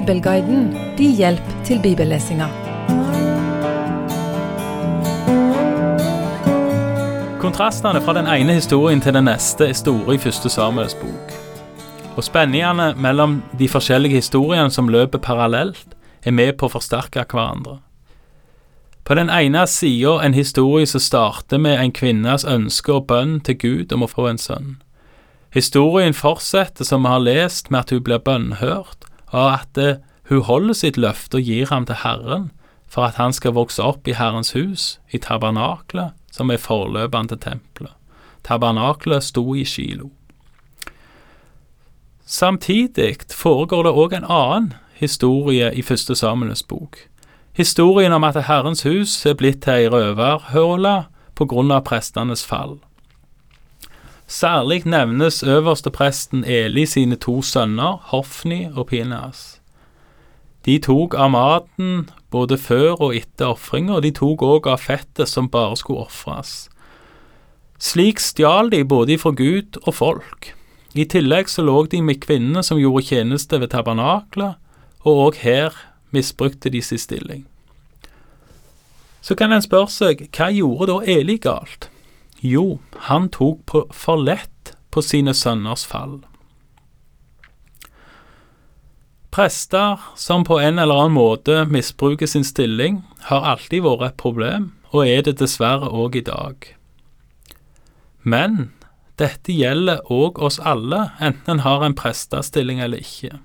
Bibelguiden din hjelp til bibellesinga. Kontrastene fra den ene historien til den neste er store i første Samuels bok. Og spenningene mellom de forskjellige historiene som løper parallelt, er med på å forsterke hverandre. På den ene sida en historie som starter med en kvinnes ønske og bønn til Gud om å få en sønn. Historien fortsetter som vi har lest, med at hun blir bønnhørt, og at eh, hun holder sitt løfte og gir ham til Herren for at han skal vokse opp i Herrens hus, i tabernaklet, som er forløperen til tempelet. Tabernaklet sto i Kilo. Samtidig foregår det òg en annen historie i første Samuels bok. Historien om at Herrens hus er blitt til ei røverhøle på grunn av prestenes fall. Særlig nevnes øverstepresten Eli sine to sønner, Hofni og Pinas. De tok av maten både før og etter ofringa, og de tok òg av fettet som bare skulle ofres. Slik stjal de både ifra Gud og folk. I tillegg så lå de med kvinnene som gjorde tjeneste ved tabernaklet, og òg her misbrukte de sin stilling. Så kan en spørre seg, hva gjorde da Eli galt? Jo, han tok på for lett på sine sønners fall. Prester som på en eller annen måte misbruker sin stilling, har alltid vært et problem, og er det dessverre òg i dag. Men dette gjelder òg oss alle, enten en har en prestestilling eller ikke.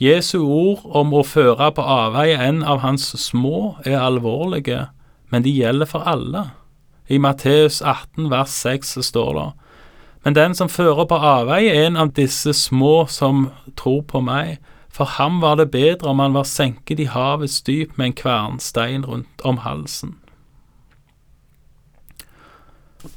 Jesu ord om å føre på avveie en av hans små er alvorlige, men de gjelder for alle. I Matteus 18 vers 6 står det men den som fører på avveie en av disse små som tror på meg, for ham var det bedre om han var senket i havets dyp med en kvernstein rundt om halsen.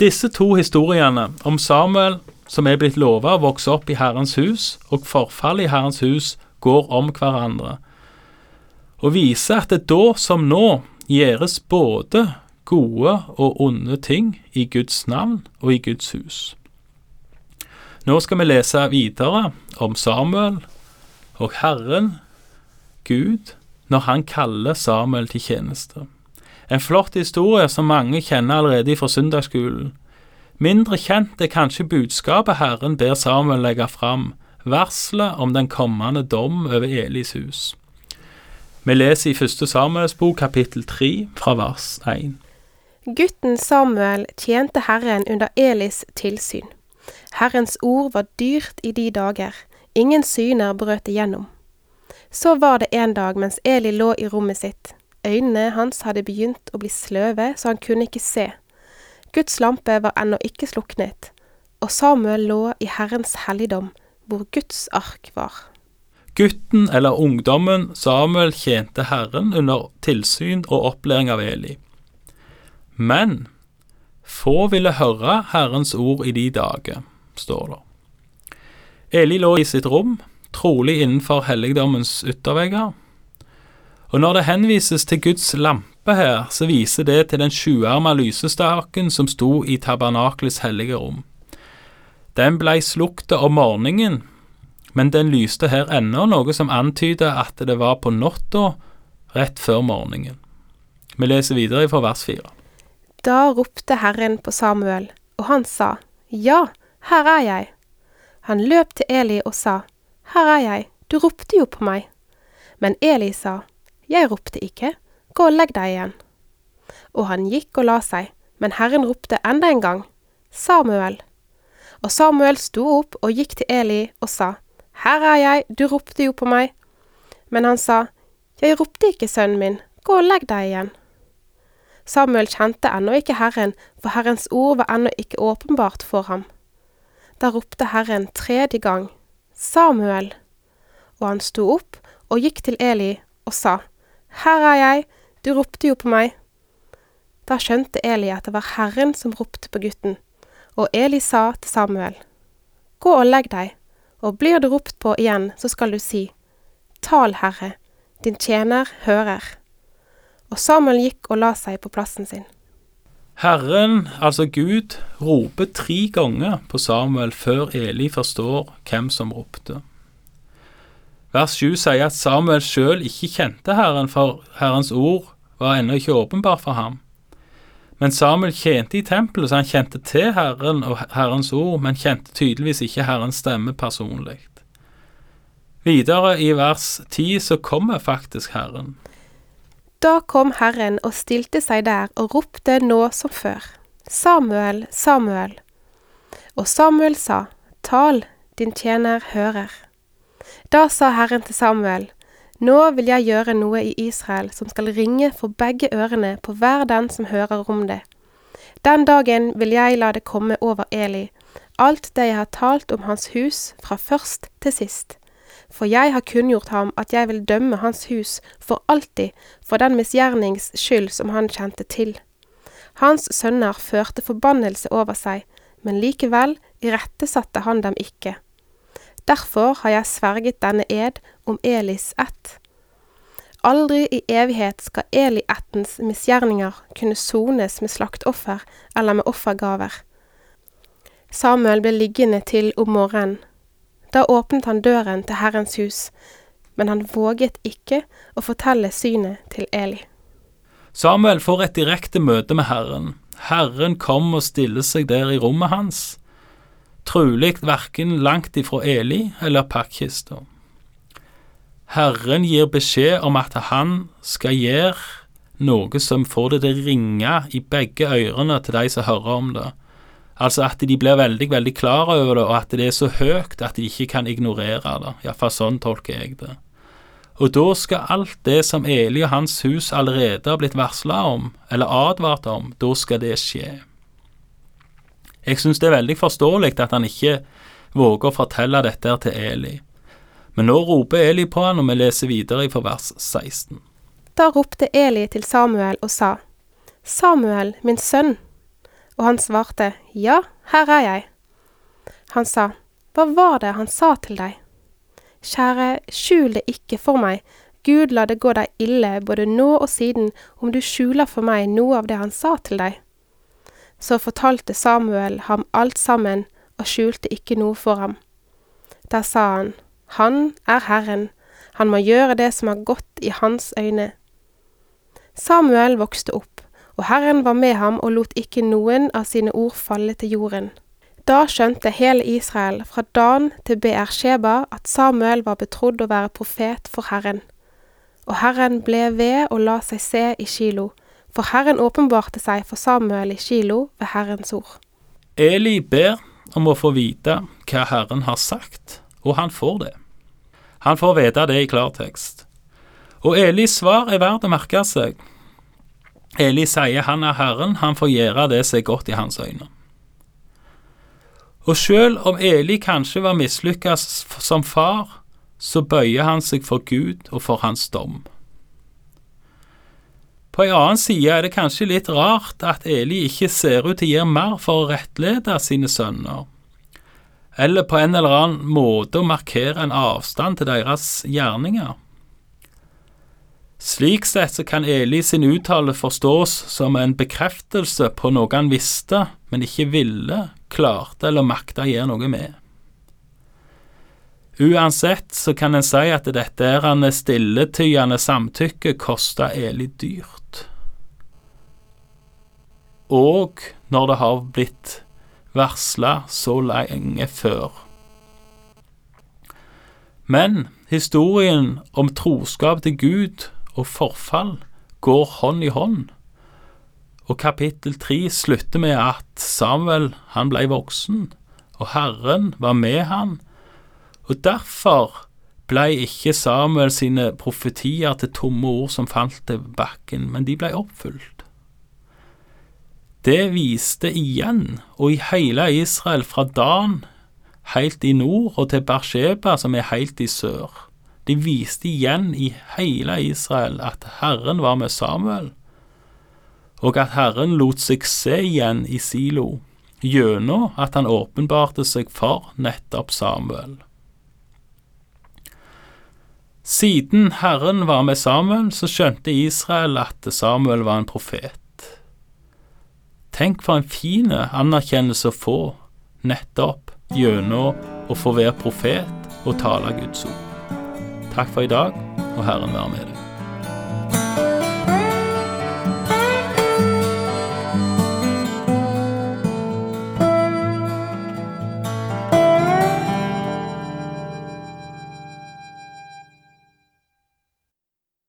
Disse to historiene, om Samuel som er blitt lova å vokse opp i Herrens hus, og forfallet i Herrens hus, går om hverandre, og viser at det da som nå gjøres både gode og onde ting i Guds navn og i Guds hus. Nå skal vi lese videre om Samuel og Herren, Gud, når han kaller Samuel til tjeneste. En flott historie som mange kjenner allerede fra søndagsskolen. Mindre kjent er kanskje budskapet Herren ber Samuel legge fram, varselet om den kommende dom over Elis hus. Vi leser i første Samuels bok kapittel 3 fra vers 1. Gutten Samuel tjente Herren under Elis tilsyn. Herrens ord var dyrt i de dager, ingen syner brøt igjennom. Så var det en dag mens Eli lå i rommet sitt. Øynene hans hadde begynt å bli sløve, så han kunne ikke se. Guds lampe var ennå ikke sluknet, og Samuel lå i Herrens helligdom, hvor Guds ark var. Gutten eller ungdommen Samuel tjente Herren under tilsyn og opplæring av Eli. Men få ville høre Herrens ord i de dager står det. Eli lå i sitt rom, trolig innenfor helligdommens yttervegger. Og når det henvises til Guds lampe her, så viser det til den sjuarma lysestaken som sto i tabernakles hellige rom. Den blei sluktet om morgenen, men den lyste her ennå, noe som antyder at det var på natta rett før morgenen. Vi leser videre fra vers fire. Da ropte Herren på Samuel, og han sa, Ja, her er jeg. Han løp til Eli og sa, Her er jeg, du ropte jo på meg. Men Eli sa, Jeg ropte ikke, gå og legg deg igjen. Og han gikk og la seg, men Herren ropte enda en gang, Samuel. Og Samuel sto opp og gikk til Eli og sa, Her er jeg, du ropte jo på meg. Men han sa, Jeg ropte ikke, sønnen min, gå og legg deg igjen. Samuel kjente ennå ikke Herren, for Herrens ord var ennå ikke åpenbart for ham. Da ropte Herren tredje gang, Samuel, og han sto opp og gikk til Eli og sa, Her er jeg, du ropte jo på meg. Da skjønte Eli at det var Herren som ropte på gutten, og Eli sa til Samuel, Gå og legg deg, og blir du ropt på igjen, så skal du si, Tal, Herre, din tjener hører. Og Samuel gikk og la seg på plassen sin. Herren, altså Gud, roper tre ganger på Samuel før Eli forstår hvem som ropte. Vers 7 sier at Samuel sjøl ikke kjente Herren, for Herrens ord var ennå ikke åpenbar for ham. Men Samuel tjente i tempelet, så han kjente til Herren og Herrens ord, men kjente tydeligvis ikke Herrens stemme personlig. Videre i vers 10 så kommer faktisk Herren. Da kom Herren og stilte seg der og ropte nå som før. Samuel, Samuel. Og Samuel sa, Tal, din tjener hører. Da sa Herren til Samuel, Nå vil jeg gjøre noe i Israel som skal ringe for begge ørene på hver den som hører om det. Den dagen vil jeg la det komme over Eli, alt det jeg har talt om hans hus fra først til sist. For jeg har kunngjort ham at jeg vil dømme hans hus for alltid for den misgjernings skyld som han kjente til. Hans sønner førte forbannelse over seg, men likevel irettesatte han dem ikke. Derfor har jeg sverget denne ed om Elis ett. Aldri i evighet skal Eli-ættens misgjerninger kunne sones med slaktoffer eller med offergaver. Samuel ble liggende til om morgenen. Da åpnet han døren til Herrens hus, men han våget ikke å fortelle synet til Eli. Samuel får et direkte møte med Herren. Herren kom og stiller seg der i rommet hans, trolig verken langt ifra Eli eller pakkista. Herren gir beskjed om at han skal gjøre noe som får det til å ringe i begge ørene til de som hører om det. Altså at de blir veldig, veldig klar over det, og at det er så høyt at de ikke kan ignorere det. Iallfall sånn tolker jeg det. Og da skal alt det som Eli og hans hus allerede har blitt varsla om, eller advart om, da skal det skje. Jeg syns det er veldig forståelig at han ikke våger å fortelle dette til Eli. Men nå roper Eli på han, og vi leser videre fra vers 16. Da ropte Eli til Samuel og sa, Samuel, min sønn. Og han svarte, Ja, her er jeg. Han sa, Hva var det han sa til deg? Kjære, skjul det ikke for meg, Gud la det gå deg ille både nå og siden om du skjuler for meg noe av det han sa til deg. Så fortalte Samuel ham alt sammen og skjulte ikke noe for ham. Da sa han, Han er Herren, han må gjøre det som er godt i hans øyne. Samuel vokste opp, og Herren var med ham og lot ikke noen av sine ord falle til jorden. Da skjønte hele Israel, fra Dan til Beersheba, at Samuel var betrodd å være profet for Herren. Og Herren ble ved og la seg se i Kilo, for Herren åpenbarte seg for Samuel i Kilo ved Herrens ord. Eli ber om å få vite hva Herren har sagt, og han får det. Han får vite det i klartekst. Og Elis svar er verdt å merke seg. Eli sier han er Herren, han får gjøre det som er godt i hans øyne. Og selv om Eli kanskje var mislykka som far, så bøyer han seg for Gud og for hans dom. På en annen side er det kanskje litt rart at Eli ikke ser ut til å gjøre mer for å rettlede sine sønner, eller på en eller annen måte å markere en avstand til deres gjerninger. Slik sett så kan Eli sin uttale forstås som en bekreftelse på noe han visste, men ikke ville, klarte eller makta gjøre noe med. Uansett så kan en si at dette er stilletyende samtykke kosta Eli dyrt. Og når det har blitt varsla så lenge før. Men historien om troskap til Gud og forfall går hånd i hånd. Og kapittel tre slutter med at Samuel han ble voksen, og Herren var med han. Og derfor ble ikke Samuel sine profetier til tomme ord som falt til bakken, men de ble oppfylt. Det viste igjen, og i hele Israel, fra Dan helt i nord og til Bersheba, som er helt i sør, de viste igjen i hele Israel at Herren var med Samuel, og at Herren lot seg se igjen i Silo, gjennom at han åpenbarte seg for nettopp Samuel. Siden Herren var med Samuel, så skjønte Israel at Samuel var en profet. Tenk for en fin anerkjennelse å få, nettopp gjennom å få være profet og tale Guds ord. Takk for i dag, og Herren være med deg.